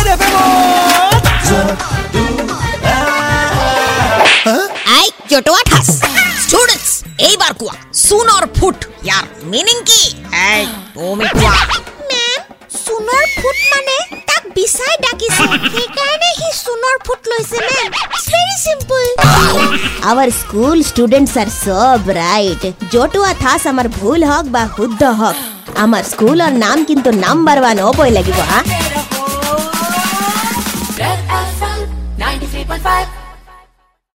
রে আই জটোয়া ঠাস স্টুডেন্টস এইবার কোয়া সুন অর ফুট ইয়ার মিনিং কি এই তুমি কোৱা মেম সোণৰ ফুট মানে তাক বিচাই ডাকিছে সেইকাৰণে সি সোণৰ ফুট লৈছে ma'am it's very simple our school students আর সব রাইট জটুয়া থাস আমার ভুল হক বা শুদ্ধ হক আমার স্কুলের নাম কিন্তু নাম্বার ওয়ান হবই লাগিব হা vibe.